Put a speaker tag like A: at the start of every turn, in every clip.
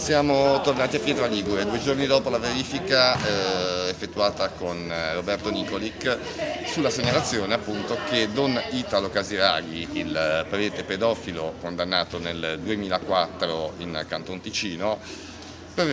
A: Siamo tornati a Pietra Ligure, due giorni dopo la verifica eh, effettuata con eh, Roberto Nicolic sulla segnalazione appunto che Don Italo Casiraghi, il prete pedofilo condannato nel 2004 in Canton Ticino, per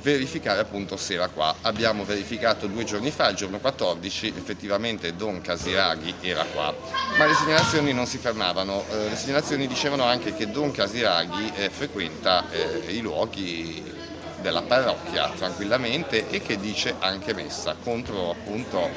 A: verificare appunto se era qua. Abbiamo verificato due giorni fa, il giorno 14, effettivamente Don Casiraghi era qua, ma le segnalazioni non si fermavano, eh, le segnalazioni dicevano anche che Don Casiraghi eh, frequenta eh, i luoghi della parrocchia tranquillamente e che dice anche messa contro appunto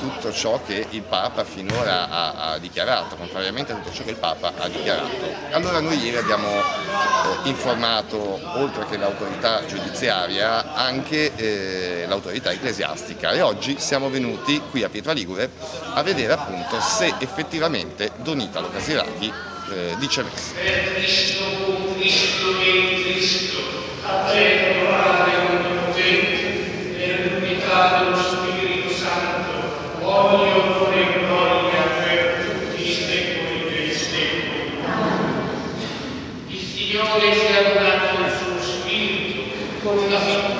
A: tutto ciò che il Papa finora ha, ha, dichiarato, contrariamente a tutto ciò che il Papa ha dichiarato. Allora noi ieri abbiamo eh, informato, oltre che l'autorità giudiziaria, anche eh, l'autorità ecclesiastica e oggi siamo venuti qui a Pietra Ligure a vedere appunto se effettivamente Don Italo Casiraghi eh, dice messa.
B: Spirito con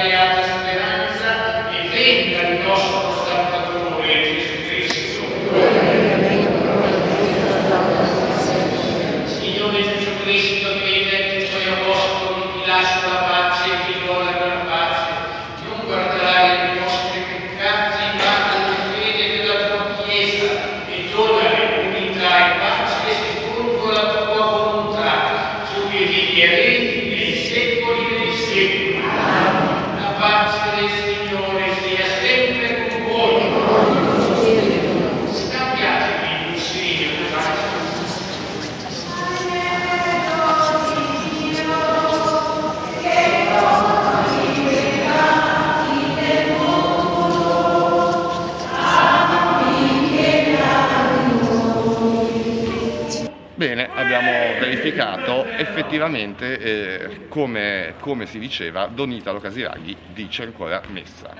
A: Bene, abbiamo verificato effettivamente eh, come, come si diceva Don Italo Casiraghi dice ancora messa.